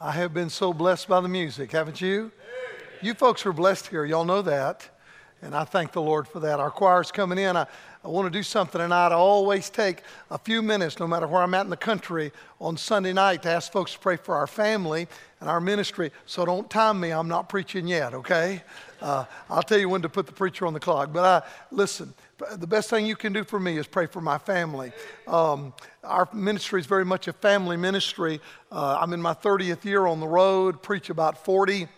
I have been so blessed by the music, haven't you? You folks are blessed here. Y'all know that. And I thank the Lord for that. Our choir's coming in. I, I want to do something tonight. I always take a few minutes, no matter where I'm at in the country, on Sunday night to ask folks to pray for our family and our ministry. So don't time me. I'm not preaching yet, okay? Uh, I'll tell you when to put the preacher on the clock. But I, listen, the best thing you can do for me is pray for my family. Um, our ministry is very much a family ministry. Uh, I'm in my 30th year on the road, preach about 40,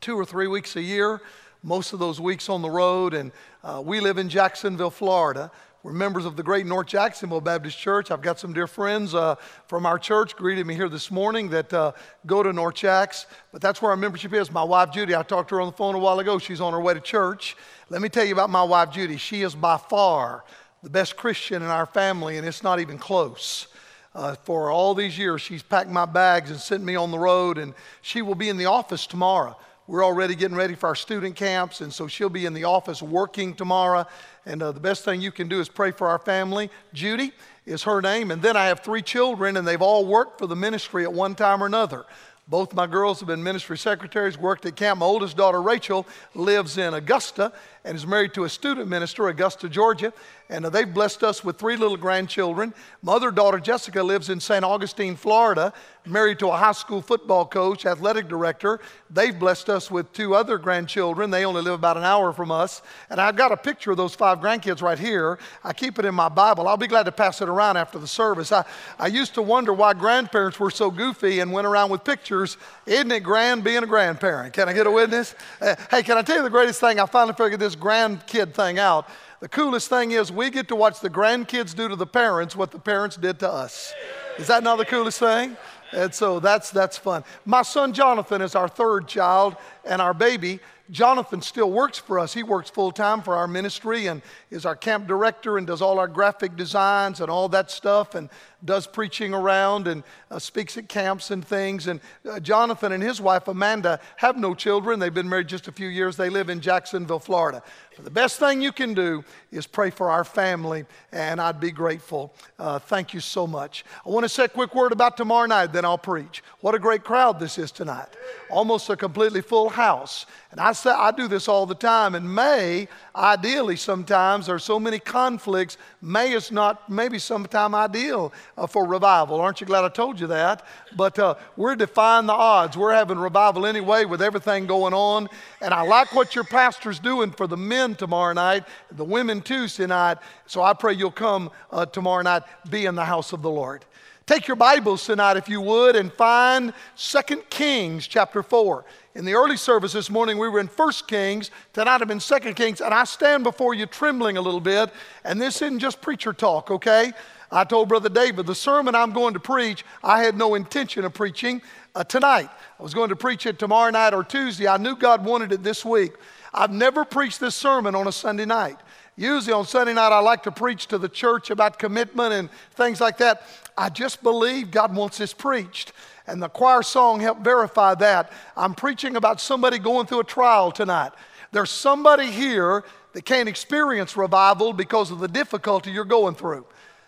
two or three weeks a year, most of those weeks on the road. And uh, we live in Jacksonville, Florida. We're members of the great North Jacksonville Baptist Church. I've got some dear friends uh, from our church greeted me here this morning that uh, go to North Jax, but that's where our membership is. My wife Judy, I talked to her on the phone a while ago. She's on her way to church. Let me tell you about my wife Judy. She is by far the best Christian in our family, and it's not even close. Uh, for all these years, she's packed my bags and sent me on the road, and she will be in the office tomorrow. We're already getting ready for our student camps, and so she'll be in the office working tomorrow. And uh, the best thing you can do is pray for our family. Judy is her name. And then I have three children, and they've all worked for the ministry at one time or another. Both my girls have been ministry secretaries, worked at camp. My oldest daughter, Rachel, lives in Augusta and is married to a student minister, Augusta, Georgia. And they've blessed us with three little grandchildren. My other daughter, Jessica, lives in St. Augustine, Florida, married to a high school football coach, athletic director. They've blessed us with two other grandchildren. They only live about an hour from us. And I've got a picture of those five grandkids right here. I keep it in my Bible. I'll be glad to pass it around after the service. I, I used to wonder why grandparents were so goofy and went around with pictures. Isn't it grand being a grandparent? Can I get a witness? Uh, hey, can I tell you the greatest thing? I finally figured this grandkid thing out. The coolest thing is we get to watch the grandkids do to the parents what the parents did to us. Is that not the coolest thing? And so that's, that's fun. My son Jonathan is our third child, and our baby, Jonathan, still works for us. He works full time for our ministry and is our camp director and does all our graphic designs and all that stuff and does preaching around and uh, speaks at camps and things. And uh, Jonathan and his wife Amanda have no children. They've been married just a few years. They live in Jacksonville, Florida. But The best thing you can do is pray for our family, and I'd be grateful. Uh, thank you so much. I want to say a quick word about tomorrow night, then I'll preach. What a great crowd this is tonight. Almost a completely full house. And I say I do this all the time. In May, ideally, sometimes there are so many conflicts. May is not maybe sometime ideal uh, for revival. Aren't you glad I told you that? But uh, we're defying the odds. We're having revival anyway with everything going on. And I like what your pastor's doing for the men tomorrow night, the women too tonight. So I pray you'll come uh, tomorrow night, be in the house of the Lord. Take your Bibles tonight, if you would, and find 2 Kings chapter 4. In the early service this morning, we were in 1 Kings. Tonight I'm in 2 Kings, and I stand before you trembling a little bit. And this isn't just preacher talk, okay? I told Brother David, the sermon I'm going to preach, I had no intention of preaching uh, tonight. I was going to preach it tomorrow night or Tuesday. I knew God wanted it this week. I've never preached this sermon on a Sunday night. Usually on Sunday night, I like to preach to the church about commitment and things like that. I just believe God wants this preached. And the choir song helped verify that. I'm preaching about somebody going through a trial tonight. There's somebody here that can't experience revival because of the difficulty you're going through.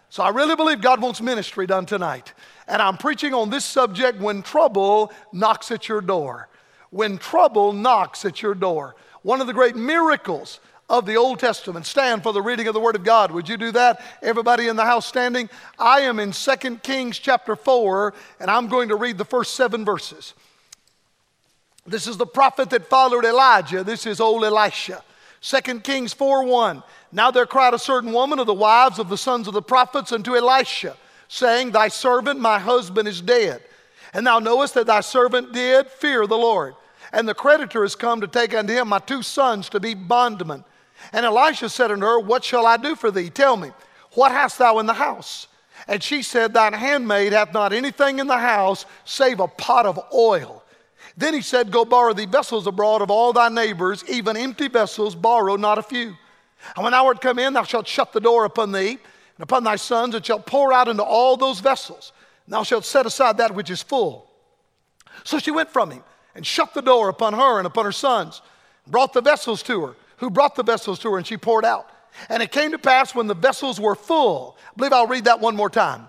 So I really believe God wants ministry done tonight. And I'm preaching on this subject when trouble knocks at your door. When trouble knocks at your door. One of the great miracles of the Old Testament. Stand for the reading of the Word of God. Would you do that? Everybody in the house standing? I am in 2 Kings chapter 4, and I'm going to read the first seven verses. This is the prophet that followed Elijah. This is old Elisha. 2 Kings 4 1. Now there cried a certain woman of the wives of the sons of the prophets unto Elisha, saying, Thy servant, my husband, is dead. And thou knowest that thy servant did fear the Lord. And the creditor is come to take unto him my two sons to be bondmen. And Elisha said unto her, What shall I do for thee? Tell me, what hast thou in the house? And she said, Thine handmaid hath not anything in the house save a pot of oil. Then he said, Go borrow thee vessels abroad of all thy neighbors, even empty vessels, borrow not a few. And when thou art come in, thou shalt shut the door upon thee, and upon thy sons, and shalt pour out into all those vessels. And thou shalt set aside that which is full. So she went from him, and shut the door upon her and upon her sons, and brought the vessels to her, who brought the vessels to her, and she poured out. And it came to pass when the vessels were full, I believe I'll read that one more time.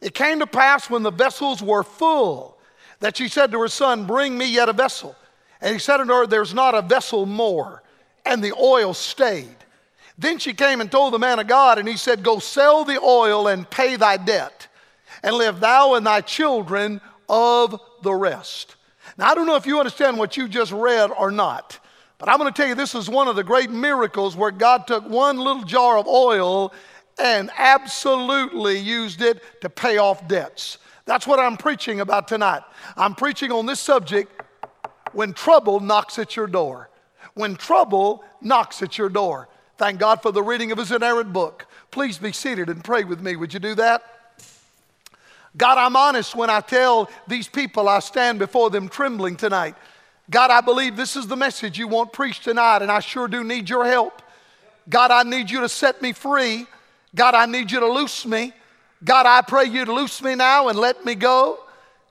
It came to pass when the vessels were full that she said to her son, Bring me yet a vessel. And he said unto her, There's not a vessel more. And the oil stayed. Then she came and told the man of God, and he said, Go sell the oil and pay thy debt, and live thou and thy children of the rest. Now, I don't know if you understand what you just read or not, but I'm going to tell you this is one of the great miracles where God took one little jar of oil and absolutely used it to pay off debts. That's what I'm preaching about tonight. I'm preaching on this subject when trouble knocks at your door. When trouble knocks at your door. Thank God for the reading of His inerrant book. Please be seated and pray with me. Would you do that? God, I'm honest when I tell these people I stand before them trembling tonight. God, I believe this is the message you want preached tonight, and I sure do need your help. God, I need you to set me free. God, I need you to loose me. God, I pray you to loose me now and let me go.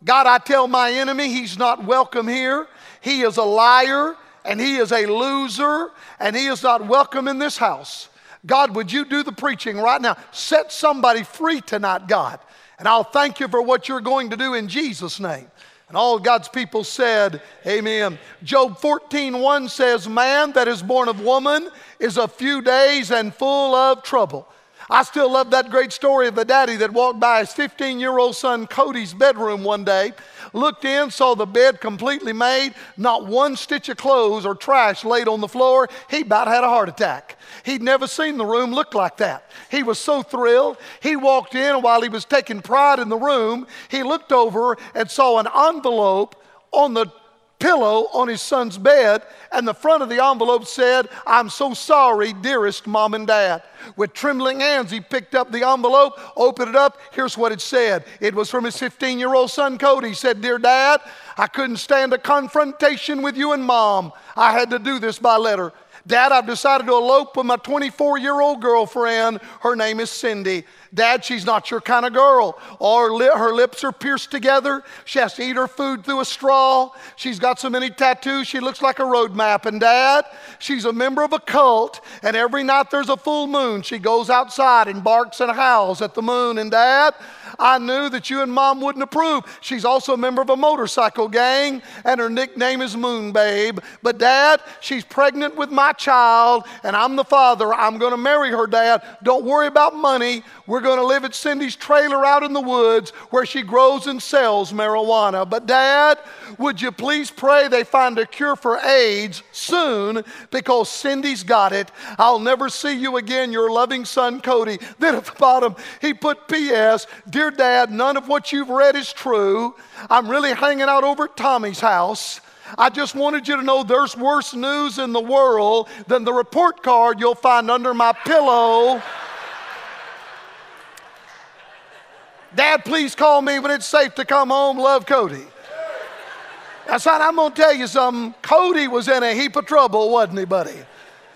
God, I tell my enemy he's not welcome here. He is a liar and he is a loser and he is not welcome in this house. God, would you do the preaching right now? Set somebody free tonight, God. And I'll thank you for what you're going to do in Jesus' name. And all God's people said, Amen. Job 14, 1 says, Man that is born of woman is a few days and full of trouble. I still love that great story of the daddy that walked by his 15 year old son Cody's bedroom one day, looked in, saw the bed completely made, not one stitch of clothes or trash laid on the floor. He about had a heart attack. He'd never seen the room look like that. He was so thrilled. He walked in, and while he was taking pride in the room, he looked over and saw an envelope on the pillow on his son's bed, and the front of the envelope said, I'm so sorry, dearest mom and dad. With trembling hands, he picked up the envelope, opened it up. Here's what it said it was from his 15 year old son, Cody. He said, Dear dad, I couldn't stand a confrontation with you and mom. I had to do this by letter. Dad, I've decided to elope with my 24 year old girlfriend. Her name is Cindy. Dad, she's not your kind of girl. Or li- her lips are pierced together. She has to eat her food through a straw. She's got so many tattoos, she looks like a road map. And Dad, she's a member of a cult. And every night there's a full moon, she goes outside and barks and howls at the moon. And Dad, I knew that you and mom wouldn't approve. She's also a member of a motorcycle gang, and her nickname is Moon Babe. But, Dad, she's pregnant with my child, and I'm the father. I'm going to marry her, Dad. Don't worry about money. We're going to live at Cindy's trailer out in the woods where she grows and sells marijuana. But, Dad, would you please pray they find a cure for AIDS soon because Cindy's got it. I'll never see you again, your loving son, Cody. Then at the bottom, he put P.S. Dear Dad, none of what you've read is true. I'm really hanging out over at Tommy's house. I just wanted you to know there's worse news in the world than the report card you'll find under my pillow. Dad, please call me when it's safe to come home. Love Cody. That's right, I'm going to tell you something. Cody was in a heap of trouble, wasn't he, buddy?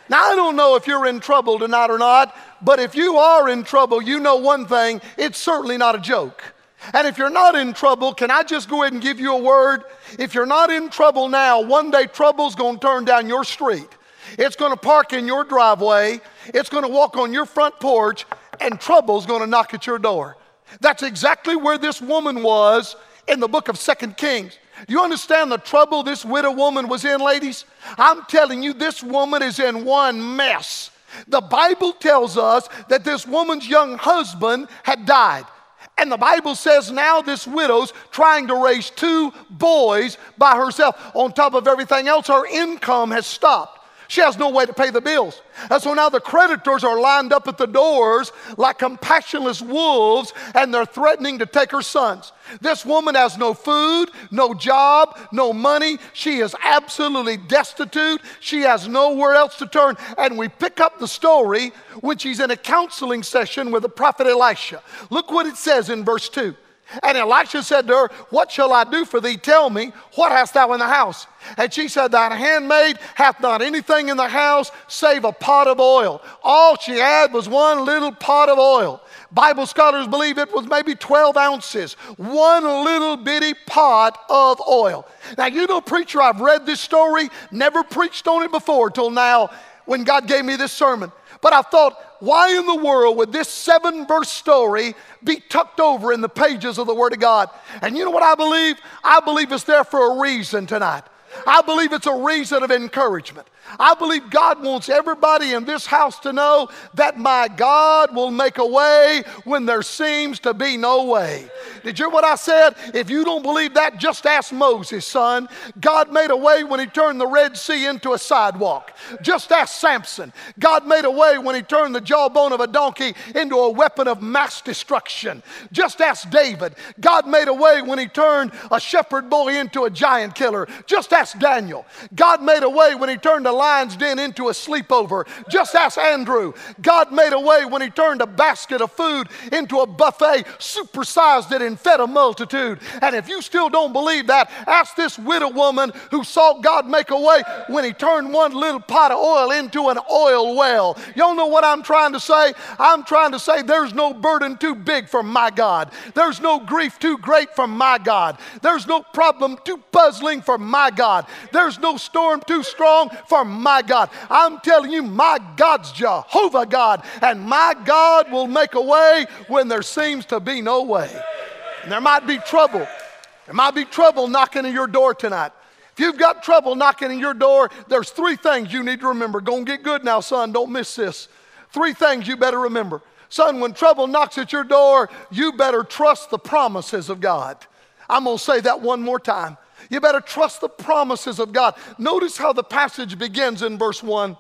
Now, I don't know if you're in trouble tonight or not, but if you are in trouble, you know one thing it's certainly not a joke. And if you're not in trouble, can I just go ahead and give you a word? If you're not in trouble now, one day trouble's to turn down your street. It's to park in your driveway. It's to walk on your front porch, and trouble's to knock at your door. That's exactly where this woman was in the book of Second Kings. Do you understand the trouble this widow woman was in, ladies? I'm telling you, this woman is in one mess. The Bible tells us that this woman's young husband had died. And the Bible says now this widow's trying to raise two boys by herself. On top of everything else, her income has stopped. She has no way to pay the bills. And so now the creditors are lined up at the doors like compassionless wolves and they're threatening to take her sons. This woman has no food, no job, no money. She is absolutely destitute. She has nowhere else to turn. And we pick up the story when she's in a counseling session with the prophet Elisha. Look what it says in verse 2. And Elisha said to her, What shall I do for thee? Tell me, what hast thou in the house? And she said, Thine handmaid hath not anything in the house save a pot of oil. All she had was one little pot of oil. Bible scholars believe it was maybe 12 ounces, one little bitty pot of oil. Now, you know, preacher, I've read this story, never preached on it before till now when God gave me this sermon. But I thought, why in the world would this seven verse story be tucked over in the pages of the Word of God? And you know what I believe? I believe it's there for a reason tonight. I believe it's a reason of encouragement. I believe God wants everybody in this house to know that my God will make a way when there seems to be no way. Did you hear what I said? If you don't believe that, just ask Moses, son. God made a way when he turned the Red Sea into a sidewalk. Just ask Samson. God made a way when he turned the jawbone of a donkey into a weapon of mass destruction. Just ask David. God made a way when he turned a shepherd boy into a giant killer. Just ask Daniel. God made a way when he turned a lion's den into a sleepover. Just ask Andrew. God made a way when he turned a basket of food into a buffet, supersized it, and fed a multitude. And if you still don't believe that, ask this widow woman who saw God make a way when he turned one little pot of oil into an oil well. Y'all know what I'm trying to say? I'm trying to say there's no burden too big for my God. There's no grief too great for my God. There's no problem too puzzling for my God. There's no storm too strong for my God. I'm telling you, my God's Jehovah God, and my God will make a way when there seems to be no way. And there might be trouble. There might be trouble knocking at your door tonight. If you've got trouble knocking at your door, there's three things you need to remember. Go and get good now, son. Don't miss this. Three things you better remember. Son, when trouble knocks at your door, you better trust the promises of God. I'm going to say that one more time. You better trust the promises of God. Notice how the passage begins in verse 1.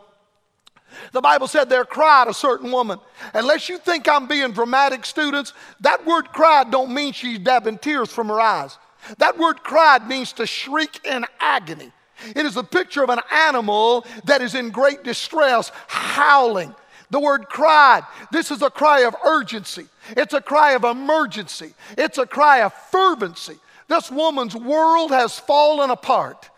The Bible said there cried a certain woman. Unless you think I'm being dramatic, students, that word cried don't mean she's dabbing tears from her eyes. That word cried means to shriek in agony. It is a picture of an animal that is in great distress, howling. The word cried, this is a cry of urgency. It's a cry of emergency. It's a cry of fervency. This woman's world has fallen apart.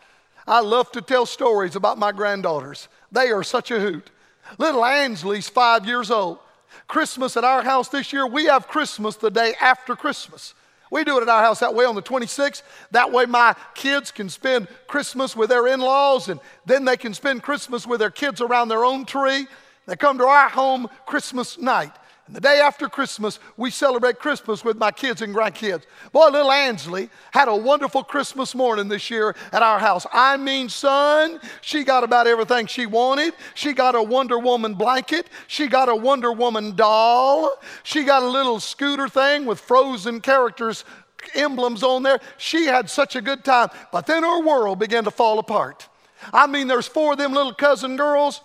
I love to tell stories about my granddaughters. They are such a hoot. Little Ansley's five years old. Christmas at our house this year, we have Christmas the day after Christmas. We do it at our house that way on the 26th. That way, my kids can spend Christmas with their in laws, and then they can spend Christmas with their kids around their own tree. They come to our home Christmas night. And the day after Christmas, we celebrate Christmas with my kids and grandkids. Boy, little Ansley had a wonderful Christmas morning this year at our house. I mean, son, she got about everything she wanted. She got a Wonder Woman blanket. She got a Wonder Woman doll. She got a little scooter thing with frozen characters emblems on there. She had such a good time. But then her world began to fall apart. I mean, there's four of them little cousin girls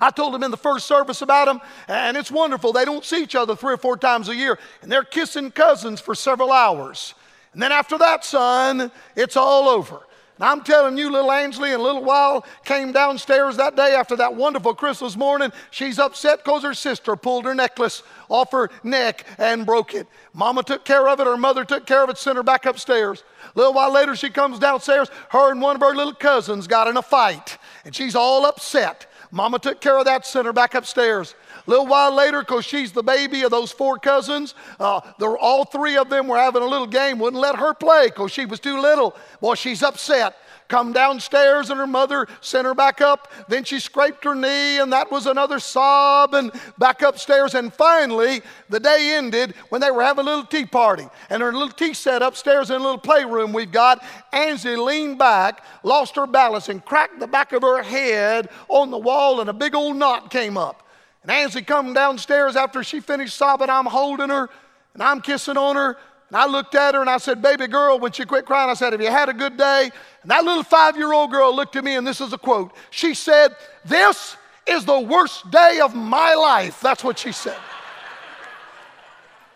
I told them in the first service about them, and it's wonderful. They don't see each other three or four times a year, and they're kissing cousins for several hours. And then after that, son, it's all over. And I'm telling you, little Ansley, in a little while, came downstairs that day after that wonderful Christmas morning. She's upset because her sister pulled her necklace off her neck and broke it. Mama took care of it, her mother took care of it, sent her back upstairs. A little while later, she comes downstairs. Her and one of her little cousins got in a fight, and she's all upset. Mama took care of that, sent her back upstairs. A little while later, because she's the baby of those four cousins, uh, all three of them were having a little game, wouldn't let her play because she was too little. Well, she's upset come downstairs and her mother sent her back up. Then she scraped her knee and that was another sob and back upstairs. And finally, the day ended when they were having a little tea party. And her little tea set upstairs in a little playroom we've got. Ansley leaned back, lost her balance, and cracked the back of her head on the wall, and a big old knot came up. And Ansley come downstairs after she finished sobbing. I'm holding her and I'm kissing on her. And I looked at her and I said, Baby girl, when she quit crying, I said, Have you had a good day? And that little five year old girl looked at me, and this is a quote. She said, This is the worst day of my life. That's what she said.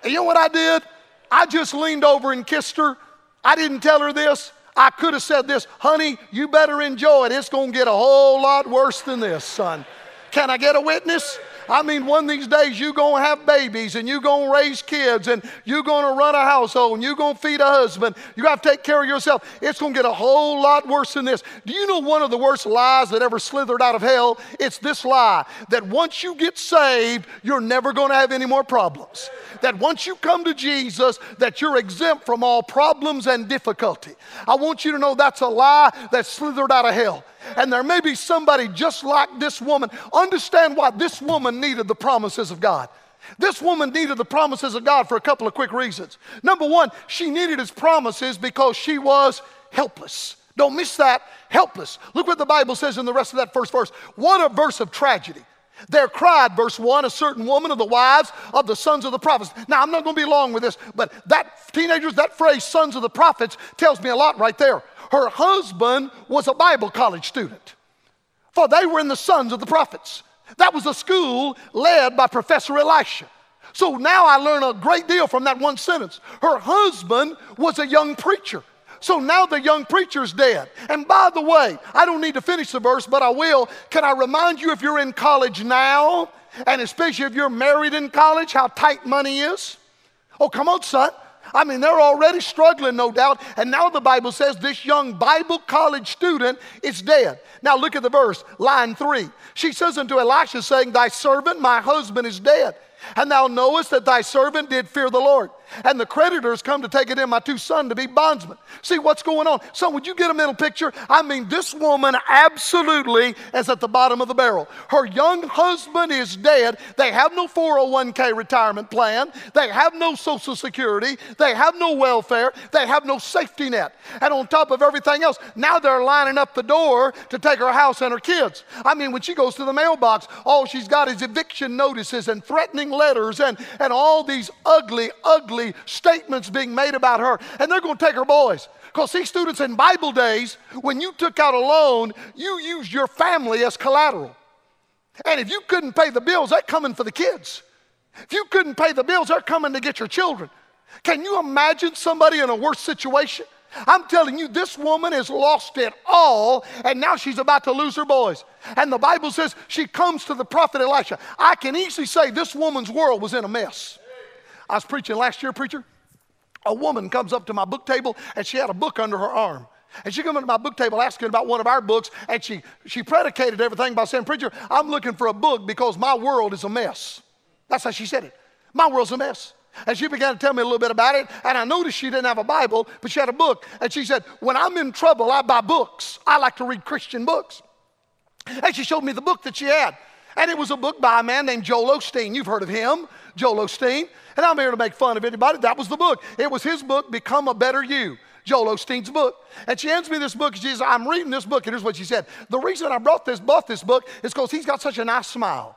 and you know what I did? I just leaned over and kissed her. I didn't tell her this. I could have said this, honey, you better enjoy it. It's going to get a whole lot worse than this, son. Can I get a witness? I mean, one of these days you're going to have babies and you're going to raise kids and you're going to run a household and you're going to feed a husband. You got to take care of yourself. It's going to get a whole lot worse than this. Do you know one of the worst lies that ever slithered out of hell? It's this lie that once you get saved, you're never going to have any more problems. That once you come to Jesus, that you're exempt from all problems and difficulty. I want you to know that's a lie that slithered out of hell. And there may be somebody just like this woman. Understand why this woman needed the promises of God. This woman needed the promises of God for a couple of quick reasons. Number one, she needed his promises because she was helpless. Don't miss that. Helpless. Look what the Bible says in the rest of that first verse. What a verse of tragedy. There cried, verse 1, a certain woman of the wives of the sons of the prophets. Now, I'm not going to be long with this, but that, teenagers, that phrase, sons of the prophets, tells me a lot right there. Her husband was a Bible college student, for they were in the sons of the prophets. That was a school led by Professor Elisha. So now I learn a great deal from that one sentence. Her husband was a young preacher. So now the young preacher's dead. And by the way, I don't need to finish the verse, but I will. Can I remind you if you're in college now, and especially if you're married in college, how tight money is? Oh, come on, son. I mean, they're already struggling, no doubt. And now the Bible says this young Bible college student is dead. Now look at the verse, line three. She says unto Elisha, saying, Thy servant, my husband, is dead. And thou knowest that thy servant did fear the Lord and the creditors come to take it in my two sons to be bondsmen. See what's going on. So, would you get a mental picture? I mean, this woman absolutely is at the bottom of the barrel. Her young husband is dead. They have no 401k retirement plan. They have no Social Security. They have no welfare. They have no safety net. And on top of everything else, now they're lining up the door to take her house and her kids. I mean, when she goes to the mailbox, all she's got is eviction notices and threatening letters and, and all these ugly, ugly ugly statements being made about her, and they're going to take her boys. Because, see, students, in Bible days, when you took out a loan, you used your family as collateral. And if you couldn't pay the bills, they're coming for the kids. If you couldn't pay the bills, they're coming to get your children. Can you imagine somebody in a worse situation? I'm telling you, this woman has lost it all, and now she's about to lose her boys. And the Bible says she comes to the prophet Elisha. I can easily say this woman's world was in a mess. I was preaching last year, preacher. A woman comes up to my book table and she had a book under her arm. And she came up to my book table asking about one of our books, and she, she predicated everything by saying, Preacher, I'm looking for a book because my world is a mess. That's how she said it. My world's a mess. And she began to tell me a little bit about it. And I noticed she didn't have a Bible, but she had a book. And she said, When I'm in trouble, I buy books. I like to read Christian books. And she showed me the book that she had. And it was a book by a man named Joel Osteen. You've heard of him, Joel Osteen. And I'm here to make fun of anybody. That was the book. It was his book, Become a Better You. Joel Osteen's book. And she hands me this book. She says, I'm reading this book. And here's what she said. The reason I brought this, bought this book is because he's got such a nice smile.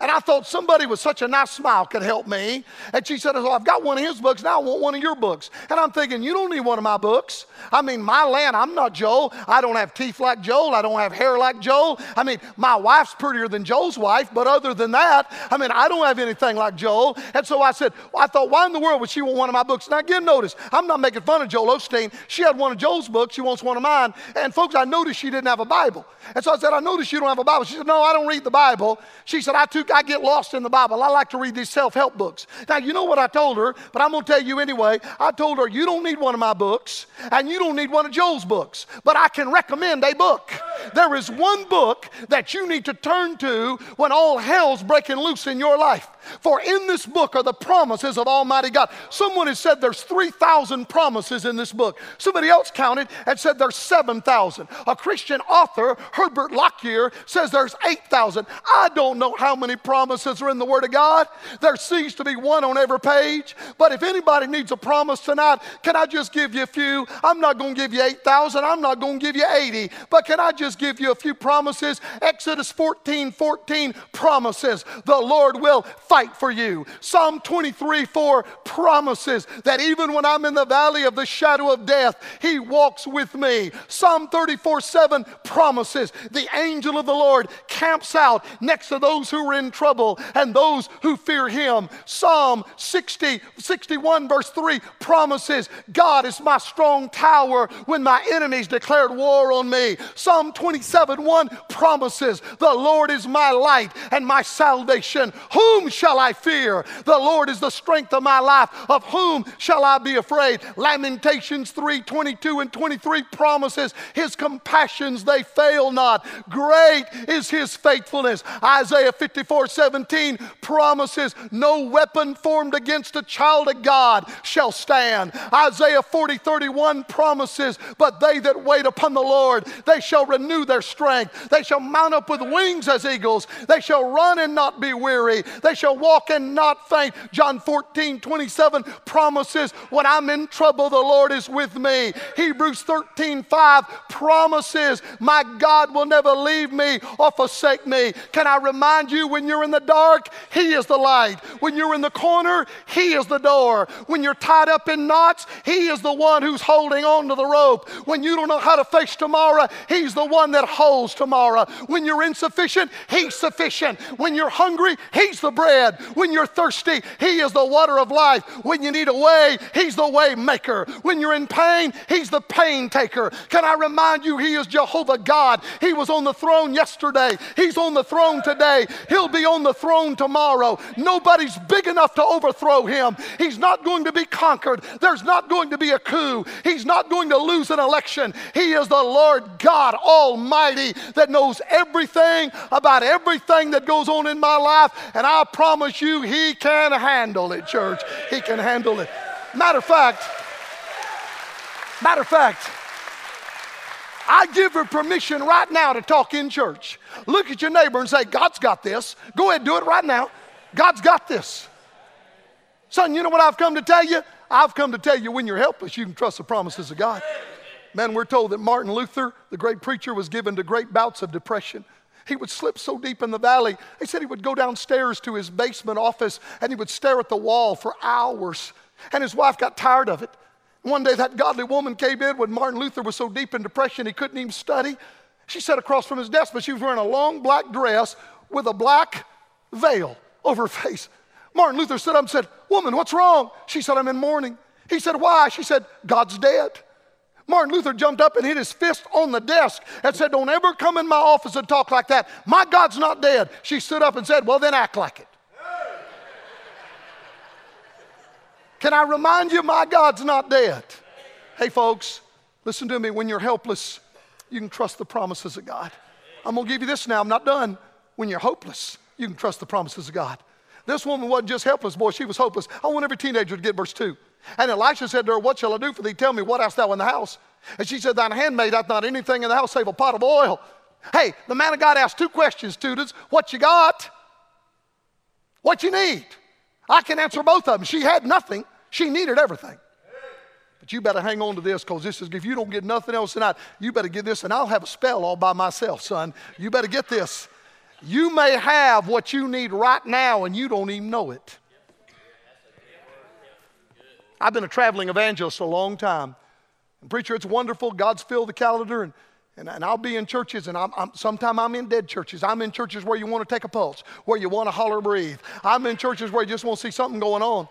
And I thought somebody with such a nice smile could help me. And she said, oh, I've got one of his books, now I want one of your books. And I'm thinking, You don't need one of my books. I mean, my land, I'm not Joel. I don't have teeth like Joel. I don't have hair like Joel. I mean, my wife's prettier than Joel's wife, but other than that, I mean, I don't have anything like Joel. And so I said, well, I thought, why in the world would she want one of my books? Now, again, notice, I'm not making fun of Joel Osteen. She had one of Joel's books. She wants one of mine. And folks, I noticed she didn't have a Bible. And so I said, I noticed you don't have a Bible. She said, No, I don't read the Bible. She said, I, I get lost in the Bible. I like to read these self help books. Now, you know what I told her, but I'm going to tell you anyway. I told her, You don't need one of my books, and you don't need one of Joel's books, but I can recommend a book. There is one book that you need to turn to when all hell's breaking loose in your life. For in this book are the promises of Almighty God. Someone has said there's 3,000 promises in this book. Somebody else counted and said there's 7,000. A Christian author, Herbert Lockyer, says there's 8,000. I don't know how many promises are in the Word of God. There seems to be one on every page. But if anybody needs a promise tonight, can I just give you a few? I'm not going to give you 8,000. I'm not going to give you 80. But can I just give you a few promises? Exodus 14 14 promises the Lord will fight for you. Psalm 23 4 promises that even when I'm in the valley of the shadow of death, He walks with me. Psalm 34 7 promises the angel of the Lord camps out next to those who are in trouble and those who fear him. Psalm 60, 61, verse 3 promises God is my strong tower when my enemies declared war on me. Psalm 27, 1 promises the Lord is my light and my salvation. Whom shall I fear? The Lord is the strength of my life. Of whom shall I be afraid? Lamentations 3, 22 and 23 promises his compassions, they fail not. Great is his faithfulness. Isaiah 54 17 promises, No weapon formed against a child of God shall stand. Isaiah 40 31 promises, But they that wait upon the Lord, they shall renew their strength. They shall mount up with wings as eagles. They shall run and not be weary. They shall walk and not faint. John 14 27 promises, When I'm in trouble, the Lord is with me. Hebrews 13 5 promises, My God will never leave me or forsake me. Can I remind you when you're in the dark, He is the light. When you're in the corner, He is the door. When you're tied up in knots, He is the one who's holding on to the rope. When you don't know how to face tomorrow, He's the one that holds tomorrow. When you're insufficient, He's sufficient. When you're hungry, He's the bread. When you're thirsty, He is the water of life. When you need a way, He's the way maker. When you're in pain, He's the pain taker. Can I remind you, He is Jehovah God. He was on the throne yesterday, He's on the throne today, He'll be on the throne tomorrow. Nobody's big enough to overthrow Him. He's not going to be conquered. There's not going to be a coup. He's not going to lose an election. He is the Lord God Almighty that knows everything about everything that goes on in my life. And I promise you, He can handle it, church. He can handle it. Matter of fact, matter of fact, I give her permission right now to talk in church. Look at your neighbor and say, God's got this. Go ahead, do it right now. God's got this. Son, you know what I've come to tell you? I've come to tell you when you're helpless, you can trust the promises of God. Man, we're told that Martin Luther, the great preacher, was given to great bouts of depression. He would slip so deep in the valley. They said he would go downstairs to his basement office and he would stare at the wall for hours. And his wife got tired of it. One day, that godly woman came in when Martin Luther was so deep in depression he couldn't even study. She sat across from his desk, but she was wearing a long black dress with a black veil over her face. Martin Luther stood up and said, Woman, what's wrong? She said, I'm in mourning. He said, Why? She said, God's dead. Martin Luther jumped up and hit his fist on the desk and said, Don't ever come in my office and talk like that. My God's not dead. She stood up and said, Well, then act like it. Can I remind you, my God's not dead? Hey, folks, listen to me. When you're helpless, you can trust the promises of God. I'm going to give you this now. I'm not done. When you're hopeless, you can trust the promises of God. This woman wasn't just helpless, boy, she was hopeless. I want every teenager to get verse 2. And Elisha said to her, What shall I do for thee? Tell me, what hast thou in the house? And she said, Thine handmaid hath not anything in the house save a pot of oil. Hey, the man of God asked two questions, students. What you got? What you need? I can answer both of them. She had nothing. She needed everything. But you better hang on to this because this is, if you don't get nothing else tonight, you better get this, and I'll have a spell all by myself, son. You better get this. You may have what you need right now, and you don't even know it. I've been a traveling evangelist a long time. And preacher, it's wonderful. God's filled the calendar, and, and, and I'll be in churches, and I'm, I'm, sometime I'm in dead churches. I'm in churches where you want to take a pulse, where you want to holler breathe. I'm in churches where you just want to see something going on.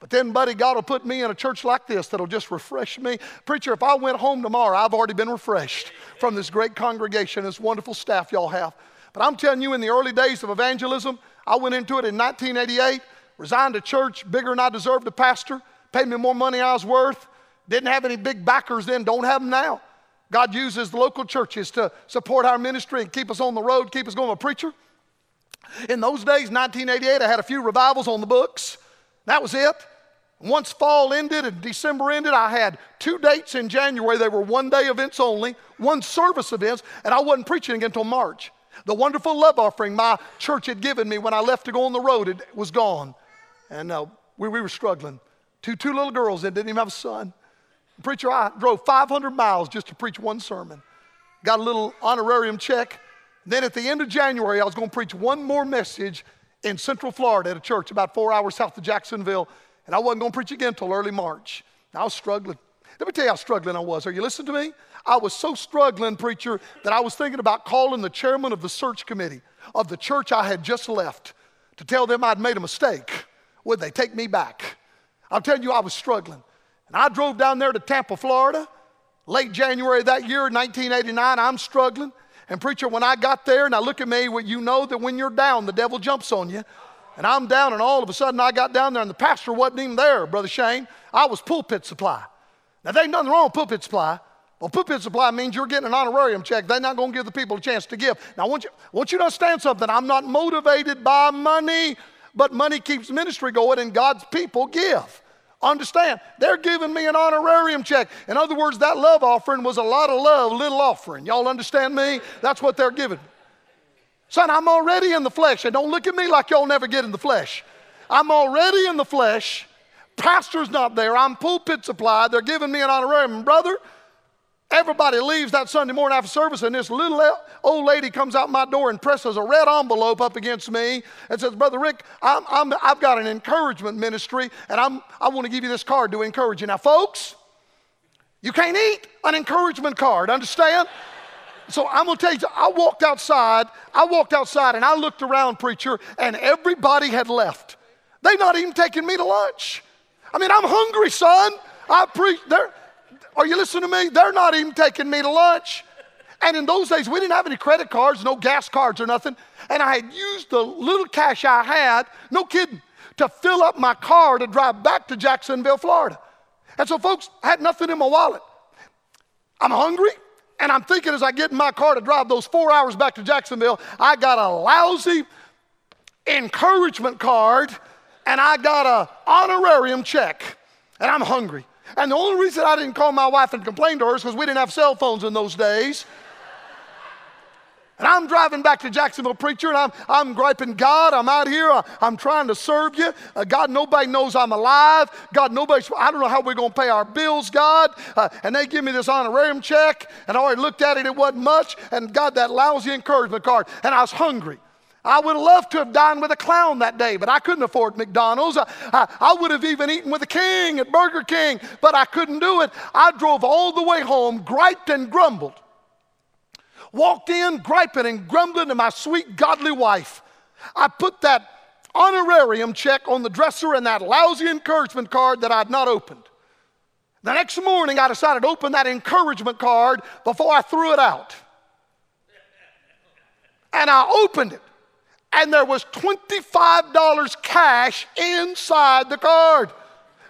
But then, buddy, God will put me in a church like this that'll just refresh me. Preacher, if I went home tomorrow, I've already been refreshed from this great congregation, this wonderful staff y'all have. But I'm telling you, in the early days of evangelism, I went into it in 1988, resigned a church bigger than I deserved to pastor, paid me more money I was worth, didn't have any big backers then, don't have them now. God uses the local churches to support our ministry and keep us on the road, keep us going. A preacher, in those days, 1988, I had a few revivals on the books. That was it. Once fall ended and December ended, I had two dates in January. They were one day events only, one service events, and I wasn't preaching again until March. The wonderful love offering my church had given me when I left to go on the road it was gone. And uh, we, we were struggling. Two, two little girls that didn't even have a son. preacher, I drove 500 miles just to preach one sermon. Got a little honorarium check. Then at the end of January, I was going to preach one more message in Central Florida at a church about four hours south of Jacksonville, and I wasn't going to preach again until early March. I was struggling. Let me tell you how struggling I was. Are you listening to me? I was so struggling, preacher, that I was thinking about calling the chairman of the search committee of the church I had just left to tell them I'd made a mistake. Would they take me back? I'm telling you, I was struggling. And I drove down there to Tampa, Florida, late January that year, 1989. I'm struggling. And, preacher, when I got there and I look at me, well, you know that when you're down, the devil jumps on you. And I'm down, and all of a sudden I got down there, and the pastor wasn't even there, Brother Shane. I was pulpit supply. Now, there ain't nothing wrong with pulpit supply. Well, pulpit supply means you're getting an honorarium check. They're not going to give the people a chance to give. Now, I want, you, I want you to understand something. I'm not motivated by money, but money keeps ministry going, and God's people give. Understand, they're giving me an honorarium check. In other words, that love offering was a lot of love, little offering. Y'all understand me? That's what they're giving. Son, I'm already in the flesh. And don't look at me like y'all never get in the flesh. I'm already in the flesh. Pastor's not there. I'm pulpit supply. They're giving me an honorarium. Brother, everybody leaves that Sunday morning after service, and this little old lady comes out my door and presses a red envelope up against me and says, Brother Rick, i have got an encouragement ministry, and I'm, I want to give you this card to encourage you. Now, folks, you can't eat an encouragement card, understand? So I'm to tell you, I walked outside, I walked outside and I looked around, preacher, and everybody had left. They not even taking me to lunch. I mean, I'm hungry, son. I preach. They're, are you listening to me? They're not even taking me to lunch. And in those days, we didn't have any credit cards, no gas cards or nothing. And I had used the little cash I had, no kidding, to fill up my car to drive back to Jacksonville, Florida. And so, folks, I had nothing in my wallet. I'm hungry, and I'm thinking as I get in my car to drive those four hours back to Jacksonville, I got a lousy encouragement card and I got a honorarium check, and I'm hungry. And the only reason I didn't call my wife and complain to her is because we didn't have cell phones in those days. And I'm driving back to Jacksonville, preacher, and I'm, I'm griping, God, I'm out here. I, am trying to serve you. Uh, God, nobody knows I'm alive. God, nobody, I don't know how we're going to pay our bills, God. Uh, and they give me this honorarium check, and I already looked at it, it wasn't much. And God, that lousy encouragement card. And I was hungry. I would have loved to have dined with a clown that day, but I couldn't afford McDonald's. I, I, I, would have even eaten with a king at Burger King, but I couldn't do it. I drove all the way home, griped and grumbled. Walked in, griping and grumbling to my sweet, godly wife. I put that honorarium check on the dresser and that lousy encouragement card that I'd not opened. The next morning, I decided to open that encouragement card before I threw it out. And I opened it and there was $25 cash inside the card.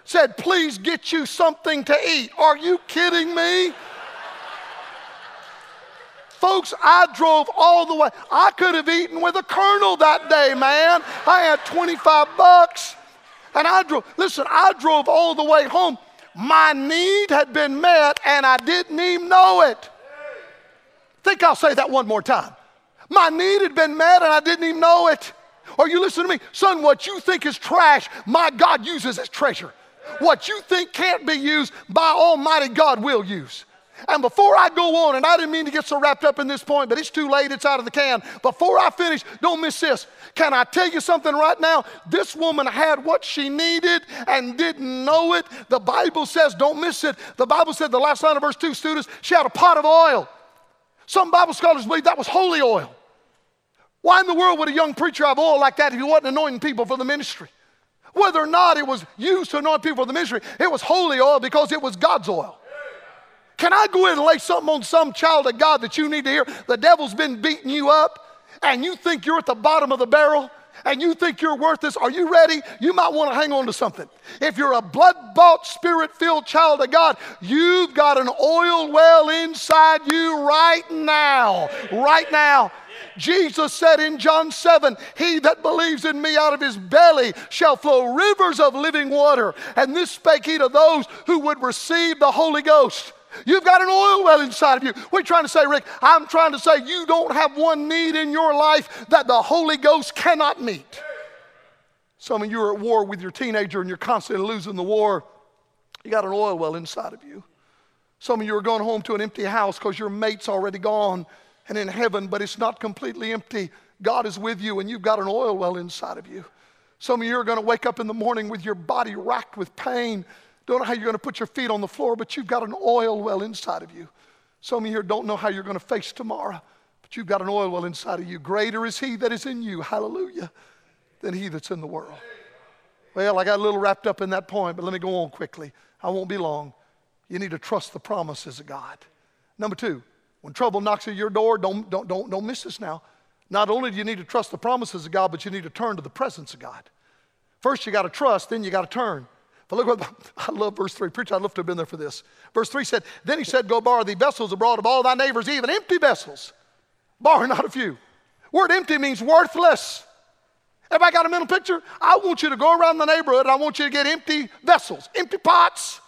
Said, please get you something to eat. Are you kidding me? Folks, I drove all the way. I could have eaten with a colonel that day, man. I had 25 bucks. And I drove, listen, I drove all the way home. My need had been met and I didn't even know it. Think I'll say that one more time. My need had been met and I didn't even know it. Are you listening to me? Son, what you think is trash, my God uses as treasure. What you think can't be used, by Almighty God will use. And before I go on, and I didn't mean to get so wrapped up in this point, but it's too late, it's out of the can. Before I finish, don't miss this. Can I tell you something right now? This woman had what she needed and didn't know it. The Bible says, don't miss it. The Bible said, the last line of verse 2, students, she had a pot of oil. Some Bible scholars believe that was holy oil. Why in the world would a young preacher have oil like that if he wasn't anointing people for the ministry? Whether or not it was used to anoint people for the ministry, it was holy oil because it was God's oil. Can I go in and lay something on some child of God that you need to hear? The devil's been beating you up and you think you're at the bottom of the barrel and you think you're worth this, are you ready? You might want to hang on to something. If you're a blood bought, spirit filled child of God, you've got an oil well inside you right now. Right now. Jesus said in John 7, He that believes in me out of his belly shall flow rivers of living water. And this spake he to those who would receive the Holy Ghost. You've got an oil well inside of you. What are you trying to say, Rick? I'm trying to say you don't have one need in your life that the Holy Ghost cannot meet. Some of you are at war with your teenager and you're constantly losing the war. You got an oil well inside of you. Some of you are going home to an empty house because your mate's already gone and in heaven, but it's not completely empty. God is with you and you've got an oil well inside of you. Some of you are going to wake up in the morning with your body racked with pain Don't know how you're going to put your feet on the floor, but you've got an oil well inside of you. Some of you here don't know how you're going to face tomorrow, but you've got an oil well inside of you. Greater is He that is in you, hallelujah, than He that's in the world. Well, I got a little wrapped up in that point, but let me go on quickly. I won't be long. You need to trust the promises of God. Number two, when trouble knocks at your door, don't, don't, don't, don't miss this now. Not only do you need to trust the promises of God, but you need to turn to the presence of God. First, you got to trust, then you got to turn. But look what I love verse 3. Preacher, I'd love to have been there for this. Verse 3 said, Then he said, Go borrow thee vessels abroad of all thy neighbors, even empty vessels. Borrow not a few. Word empty means worthless. Everybody got a mental picture? I want you to go around the neighborhood and I want you to get empty vessels, empty pots.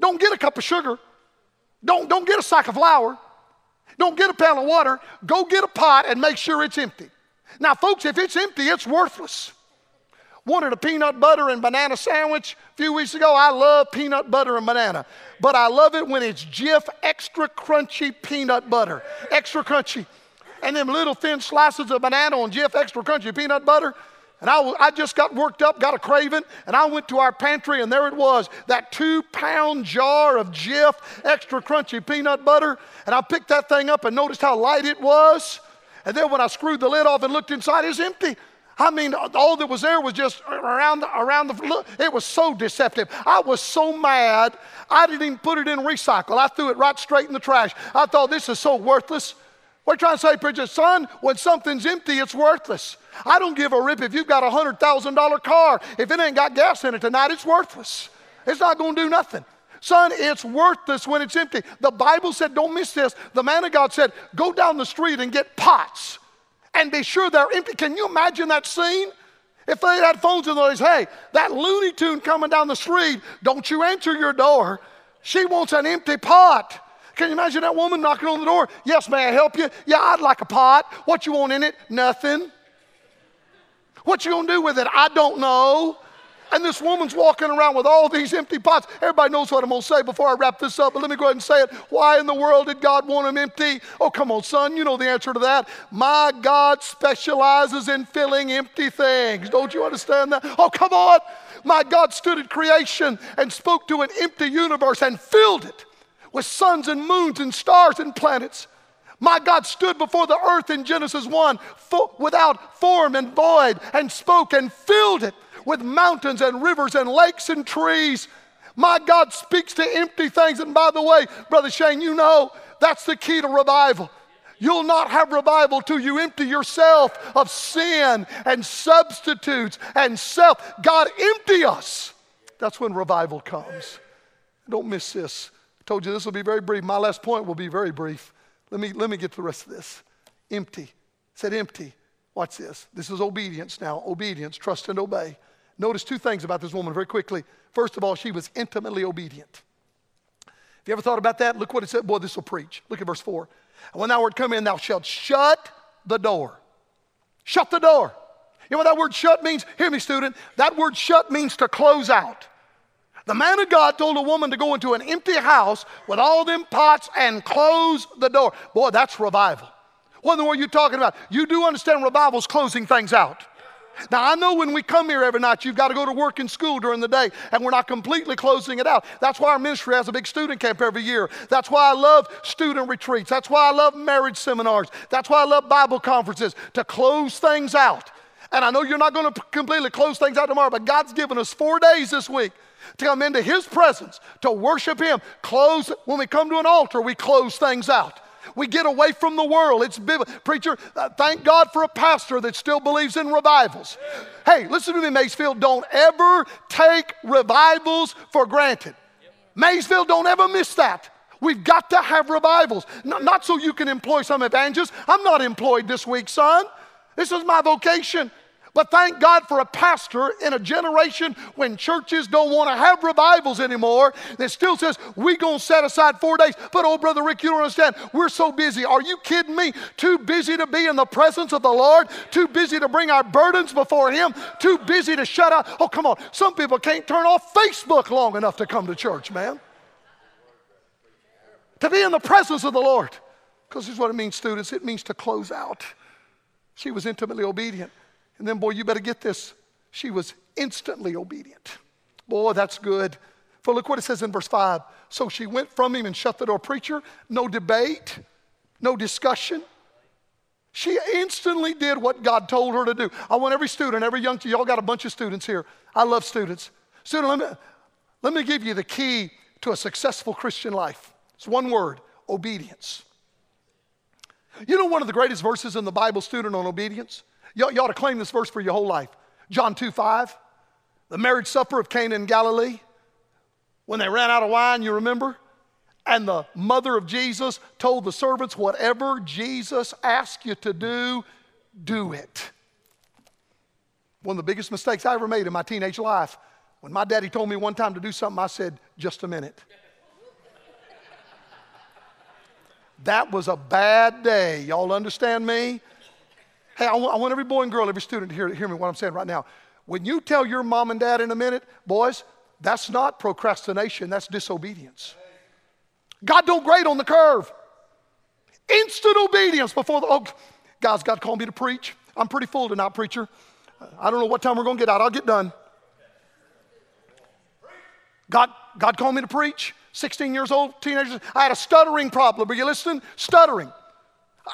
Don't get a cup of sugar. Don't, don't get a sack of flour. Don't get a pail of water. Go get a pot and make sure it's empty. Now, folks, if it's empty, it's worthless. Wanted a peanut butter and banana sandwich a few weeks ago. I love peanut butter and banana, but I love it when it's Jif extra crunchy peanut butter. Extra crunchy. And them little thin slices of banana on Jif extra crunchy peanut butter. And I, I just got worked up, got a craving, and I went to our pantry, and there it was that two pound jar of Jif extra crunchy peanut butter. And I picked that thing up and noticed how light it was. And then when I screwed the lid off and looked inside, it's empty. I mean, all that was there was just around the, around the look. It was so deceptive. I was so mad. I didn't even put it in recycle. I threw it right straight in the trash. I thought this is so worthless. What are you trying to say, preacher? Son, when something's empty, it's worthless. I don't give a rip if you've got a $100,000 car. If it ain't got gas in it tonight, it's worthless. It's not going to do nothing. Son, it's worthless when it's empty. The Bible said, don't miss this. The man of God said, go down the street and get pots and be sure they're empty. Can you imagine that scene? If they had phones in those, hey, that Looney Tune coming down the street, don't you answer your door. She wants an empty pot. Can you imagine that woman knocking on the door? Yes, may I help you? Yeah, I'd like a pot. What you want in it? Nothing. What you gonna do with it? I don't know. And this woman's walking around with all these empty pots. Everybody knows what I'm going to say before I wrap this up, but let me go ahead and say it. Why in the world did God want them empty? Oh, come on, son. You know the answer to that. My God specializes in filling empty things. Don't you understand that? Oh, come on. My God stood at creation and spoke to an empty universe and filled it with suns and moons and stars and planets. My God stood before the earth in Genesis 1 without form and void and spoke and filled it with mountains and rivers and lakes and trees. My God speaks to empty things. And by the way, Brother Shane, you know that's the key to revival. You'll not have revival till you empty yourself of sin and substitutes and self. God, empty us. That's when revival comes. Don't miss this. I told you this will be very brief. My last point will be very brief. Let me, let me get to the rest of this. Empty. Said empty. Watch this. This is obedience now. Obedience, trust and obey. Notice two things about this woman very quickly. First of all, she was intimately obedient. Have you ever thought about that? Look what it said. Boy, this will preach. Look at verse 4. And when thou art come in, thou shalt shut the door. Shut the door. You know what that word shut means? Hear me, student. That word shut means to close out. The man of God told a woman to go into an empty house with all them pots and close the door. Boy, that's revival. What in the world are you talking about? You do understand revival's closing things out. Now, I know when we come here every night, you've got to go to work and school during the day, and we're not completely closing it out. That's why our ministry has a big student camp every year. That's why I love student retreats. That's why I love marriage seminars. That's why I love Bible conferences to close things out. And I know you're not going to completely close things out tomorrow, but God's given us four days this week to come into His presence, to worship Him. Close, when we come to an altar, we close things out. We get away from the world. It's biblical. preacher. Uh, thank God for a pastor that still believes in revivals. Hey, listen to me, Maysfield. Don't ever take revivals for granted. Maysfield, don't ever miss that. We've got to have revivals. Not, not so you can employ some evangelists. I'm not employed this week, son. This is my vocation. But thank God for a pastor in a generation when churches don't want to have revivals anymore that still says, we're going to set aside four days. But oh, Brother Rick, you don't understand. We're so busy. Are you kidding me? Too busy to be in the presence of the Lord, too busy to bring our burdens before Him, too busy to shut out. Oh, come on. Some people can't turn off Facebook long enough to come to church, man. To be in the presence of the Lord. Because this is what it means, students. It means to close out. She was intimately obedient. And then, boy, you better get this. She was instantly obedient. Boy, that's good. For look what it says in verse 5. So she went from him and shut the door. Preacher, no debate, no discussion. She instantly did what God told her to do. I want every student, every young, y'all got a bunch of students here. I love students. Student, let me, let me give you the key to a successful Christian life. It's one word obedience. You know one of the greatest verses in the Bible, student, on obedience? You, ought to claim this verse for your whole life. John 2 5, the marriage supper of Cana in Galilee. When they ran out of wine, you remember? And the mother of Jesus told the servants, Whatever Jesus asks you to do, do it. One of the biggest mistakes I ever made in my teenage life. When my daddy told me one time to do something, I said, Just a minute. that was a bad day. Y'all understand me? Hey, I want, I want every boy and girl, every student to hear, hear me what I'm saying right now. When you tell your mom and dad in a minute, boys, that's not procrastination, that's disobedience. God don't grade on the curve. Instant obedience before the, oh, guys, God called me to preach. I'm pretty full tonight, preacher. I don't know what time we're going to get out. I'll get done. God, God called me to preach. 16 years old, teenagers. I had a stuttering problem. Are you listening? Stuttering.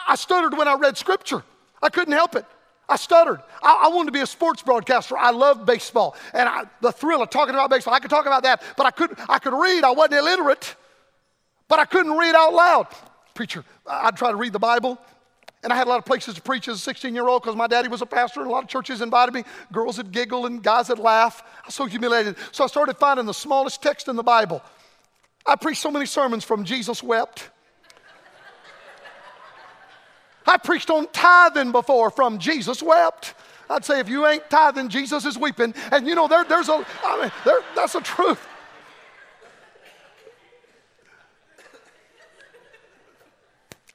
I stuttered when I read scripture. I couldn't help it. I stuttered. I, I, wanted to be a sports broadcaster. I loved baseball. And I, the thrill of talking about baseball, I could talk about that, but I couldn't, I could read. I wasn't illiterate, but I couldn't read out loud. Preacher, I'd try to read the Bible. And I had a lot of places to preach as a 16 year old because my daddy was a pastor, and a lot of churches invited me. Girls would giggle and guys would laugh. I was so humiliated. So I started finding the smallest text in the Bible. I preached so many sermons from Jesus wept. I preached on tithing before from Jesus wept. I'd say if you ain't tithing, Jesus is weeping. And you know, there, there's a, I mean, there, that's the truth.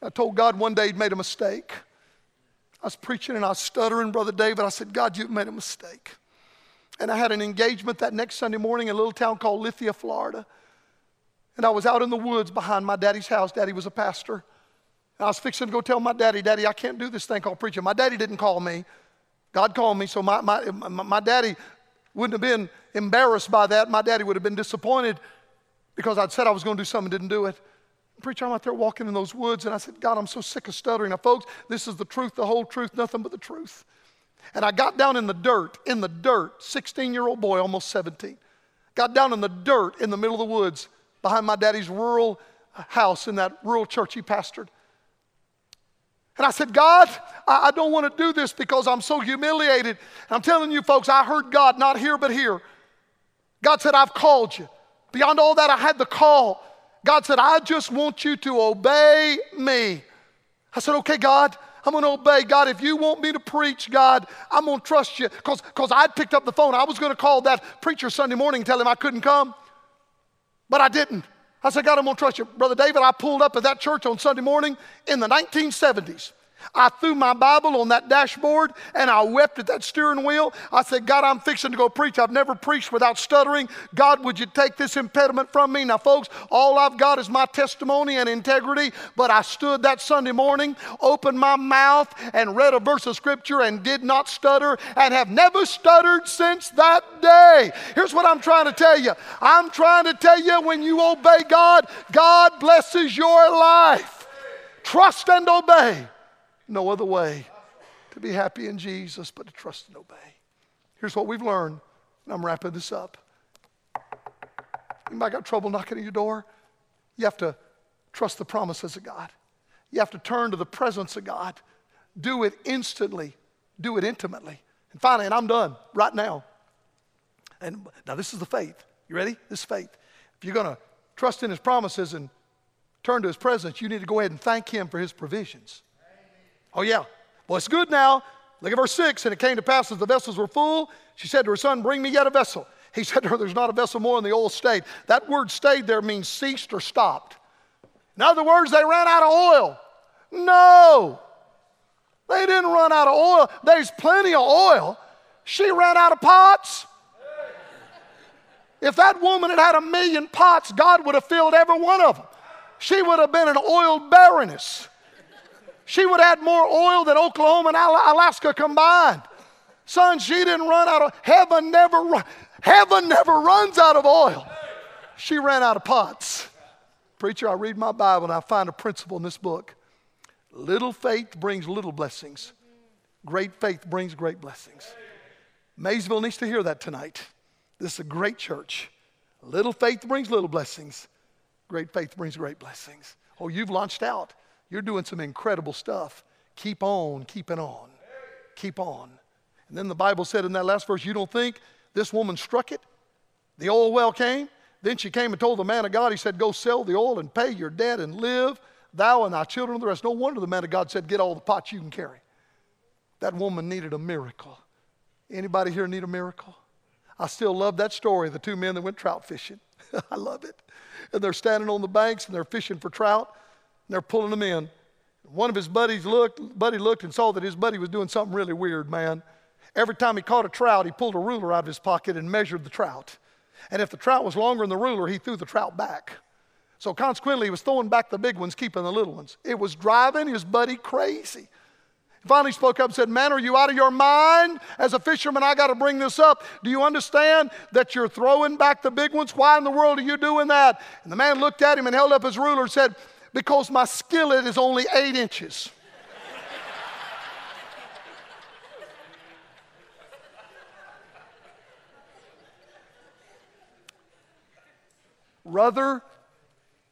I told God one day he'd made a mistake. I was preaching and I was stuttering, Brother David. I said, God, you've made a mistake. And I had an engagement that next Sunday morning in a little town called Lithia, Florida. And I was out in the woods behind my daddy's house. Daddy was a pastor. I was fixing to go tell my daddy, Daddy, I can't do this thing called preaching. My daddy didn't call me. God called me, so my, my, my daddy wouldn't have been embarrassed by that. My daddy would have been disappointed because I'd said I was going to do something and didn't do it. Preacher, I'm out there walking in those woods, and I said, God, I'm so sick of stuttering. Now, folks, this is the truth, the whole truth, nothing but the truth. And I got down in the dirt, in the dirt, 16 year old boy, almost 17. Got down in the dirt in the middle of the woods behind my daddy's rural house in that rural church he pastored. And I said, God, I, I don't want to do this because I'm so humiliated. And I'm telling you, folks, I heard God not here but here. God said, I've called you. Beyond all that, I had the call. God said, I just want you to obey me. I said, okay, God, I'm going to obey. God, if you want me to preach, God, I'm going to trust you. Because I'd picked up the phone. I was going to call that preacher Sunday morning and tell him I couldn't come, but I didn't. I said, God, I'm going to trust you. Brother David, I pulled up at that church on Sunday morning in the 1970s. I threw my Bible on that dashboard and I wept at that steering wheel. I said, God, I'm fixing to go preach. I've never preached without stuttering. God, would you take this impediment from me? Now, folks, all I've got is my testimony and integrity, but I stood that Sunday morning, opened my mouth, and read a verse of scripture and did not stutter and have never stuttered since that day. Here's what I'm trying to tell you I'm trying to tell you when you obey God, God blesses your life. Trust and obey no other way to be happy in Jesus but to trust and obey. Here's what we've learned, and I'm wrapping this up. Might got trouble knocking at your door. You have to trust the promises of God. You have to turn to the presence of God. Do it instantly. Do it intimately. And finally, and I'm done right now. And now this is the faith. You ready? This is faith. If you're going to trust in his promises and turn to his presence, you need to go ahead and thank him for his provisions. Oh, yeah. Well, it's good now. Look at verse 6. And it came to pass as the vessels were full, she said to her son, Bring me yet a vessel. He said to her, There's not a vessel more in the old state. That word stayed there means ceased or stopped. In other words, they ran out of oil. No, they didn't run out of oil. There's plenty of oil. She ran out of pots. If that woman had had a million pots, God would have filled every one of them. She would have been an oil baroness. She would add more oil than Oklahoma and Alaska combined. Son, she didn't run out of heaven never heaven never runs out of oil. she ran out of pots. Preacher, I read my Bible and I find a principle in this book. Little faith brings little blessings. Great faith brings great blessings. Maysville needs to hear that tonight. This is a great church. Little faith brings little blessings. Great faith brings great blessings. Oh, you've launched out. You're doing some incredible stuff. Keep on keeping on. Keep on. And then the Bible said in that last verse, you don't think this woman struck it? The oil well came. Then she came and told the man of God, he said, Go sell the oil and pay your debt and live, thou and thy children and the rest. No wonder the man of God said, Get all the pots you can carry. That woman needed a miracle. Anybody here need a miracle? I still love that story of the two men that went trout fishing. I love it. And they're standing on the banks and they're fishing for trout they're pulling them in. One of his buddies looked, buddy looked and saw that his buddy was doing something really weird, man. Every time he caught a trout, he pulled a ruler out of his pocket and measured the trout. And if the trout was longer than the ruler, he threw the trout back. So consequently, he was throwing back the big ones, keeping the little ones. It was driving his buddy crazy. He finally spoke up and said, Man, are you out of your mind? As a fisherman, I got to bring this up. Do you understand that you're throwing back the big ones? Why in the world are you doing that? And the man looked at him and held up his ruler and said, Because my skillet is only eight inches. Rather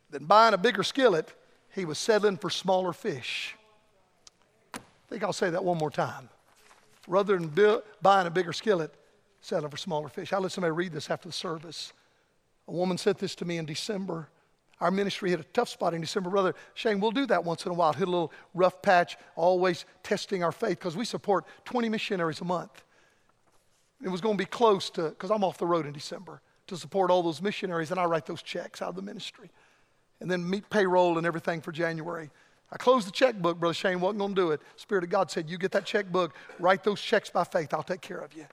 than buying a bigger skillet, he was settling for smaller fish. I think I'll say that one more time. Rather than build, buying a bigger skillet, settling for smaller fish. I let somebody read this after the service. A woman sent this to me in December. Our ministry hit a tough spot in December. Brother Shane, we'll do that once in a while. Hit a little rough patch, always testing our faith because we support 20 missionaries a month. It was going to be close to, because I'm off the road in December to support all those missionaries, and I write those checks out of the ministry. And then meet payroll and everything for January. I closed the checkbook, Brother Shane wasn't going to do it. Spirit of God said, You get that checkbook, write those checks by faith, I'll take care of you.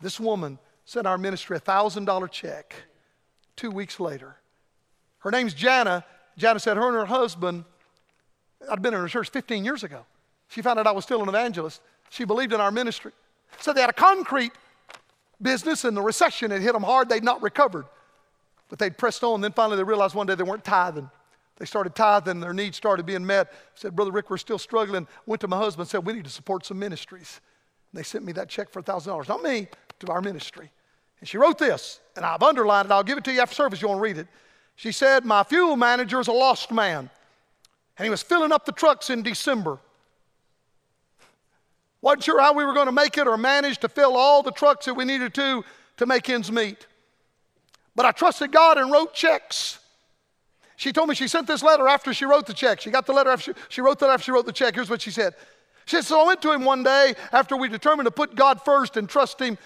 This woman sent our ministry a $1,000 check two weeks later. Her name's Jana. Jana said her and her husband, I'd been in her church 15 years ago. She found out I was still an evangelist. She believed in our ministry. So they had a concrete business and the recession had hit them hard. They'd not recovered. But they'd pressed on. Then finally they realized one day they weren't tithing. They started tithing, their needs started being met. Said, Brother Rick, we're still struggling. Went to my husband and said, We need to support some ministries. And they sent me that check for $1,000. Not me, to our ministry. And she wrote this, and I've underlined it. I'll give it to you after service. You want to read it. She said, My fuel manager is a lost man, and he was filling up the trucks in December. Wasn't sure how we were going to make it or manage to fill all the trucks that we needed to to make ends meet. But I trusted God and wrote checks. She told me she sent this letter after she wrote the check. She got the letter after she, she wrote that after she wrote the check. Here's what she said. She said, So I went to him one day after we determined to put God first and trust him.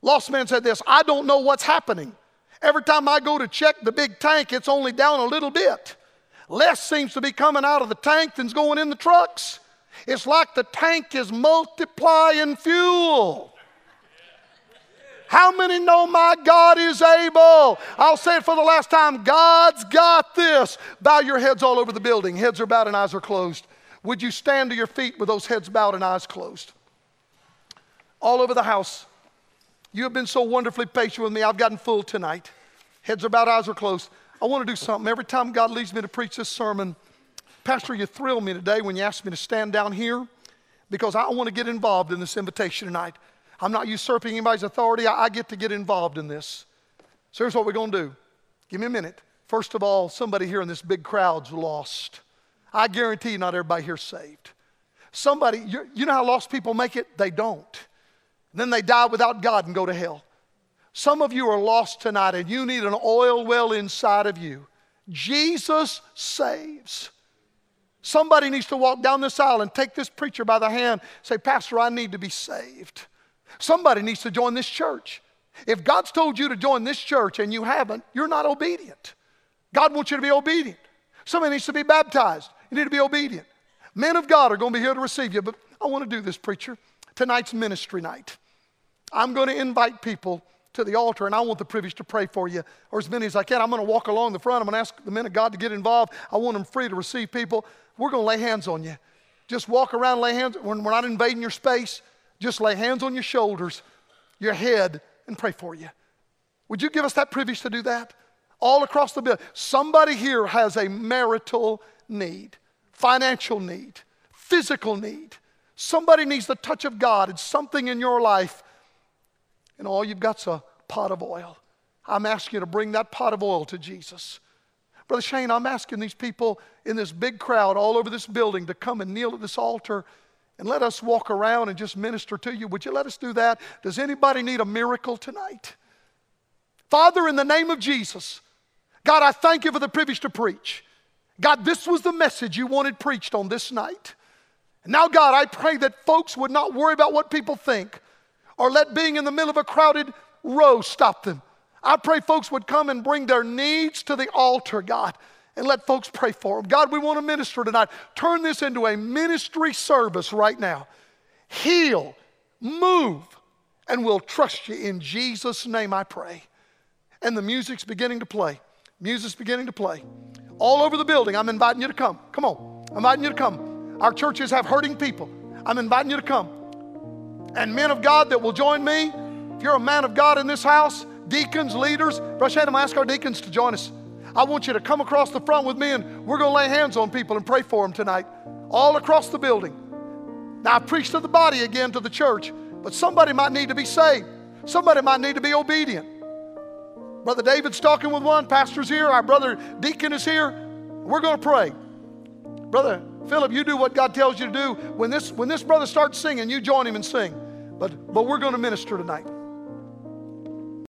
Lost man said this I don't know what's happening. Every time I go to check the big tank, it's only down a little bit. Less seems to be coming out of the tank than's going in the trucks. It's like the tank is multiplying fuel. How many know my God is able? I'll say it for the last time God's got this. Bow your heads all over the building. Heads are bowed and eyes are closed. Would you stand to your feet with those heads bowed and eyes closed? All over the house. You have been so wonderfully patient with me. I've gotten full tonight. Heads are bowed, eyes are closed. I want to do something. Every time God leads me to preach this sermon, Pastor, you thrilled me today when you asked me to stand down here because I want to get involved in this invitation tonight. I'm not usurping anybody's authority. I, I get to get involved in this. So here's what we're going to do. Give me a minute. First of all, somebody here in this big crowd's lost. I guarantee you, not everybody here's saved. Somebody, you know how lost people make it? They don't. Then they die without God and go to hell. Some of you are lost tonight and you need an oil well inside of you. Jesus saves. Somebody needs to walk down this aisle and take this preacher by the hand, say, Pastor, I need to be saved. Somebody needs to join this church. If God's told you to join this church and you haven't, you're not obedient. God wants you to be obedient. Somebody needs to be baptized. You need to be obedient. Men of God are going to be here to receive you, but I want to do this, preacher. Tonight's ministry night. I'm going to invite people to the altar, and I want the privilege to pray for you, or as many as I can. I'm going to walk along the front. I'm going to ask the men of God to get involved. I want them free to receive people. We're going to lay hands on you. Just walk around, lay hands. We're not invading your space, just lay hands on your shoulders, your head, and pray for you. Would you give us that privilege to do that? all across the building. Somebody here has a marital need, financial need, physical need. Somebody needs the touch of God. It's something in your life, and all you've got's a pot of oil. I'm asking you to bring that pot of oil to Jesus. Brother Shane, I'm asking these people in this big crowd all over this building to come and kneel at this altar and let us walk around and just minister to you. Would you let us do that? Does anybody need a miracle tonight? Father, in the name of Jesus, God, I thank you for the privilege to preach. God, this was the message you wanted preached on this night. And now, God, I pray that folks would not worry about what people think or let being in the middle of a crowded row stop them. I pray folks would come and bring their needs to the altar, God, and let folks pray for them. God, we want to minister tonight. Turn this into a ministry service right now. Heal, move, and we'll trust you. In Jesus' name I pray. And the music's beginning to play. Music's beginning to play. All over the building, I'm inviting you to come. Come on. I'm inviting you to come. Our churches have hurting people. I'm inviting you to come. And men of God that will join me, if you're a man of God in this house, deacons, leaders. Brush hand, I'm ask our deacons to join us. I want you to come across the front with me and we're going to lay hands on people and pray for them tonight, all across the building. Now, I preached to the body again, to the church, but somebody might need to be saved. Somebody might need to be obedient. Brother David's talking with one, pastor's here, our brother deacon is here. We're going to pray. Brother Philip, you do what God tells you to do. When this, when this brother starts singing, you join him and sing. But, but we're going to minister tonight.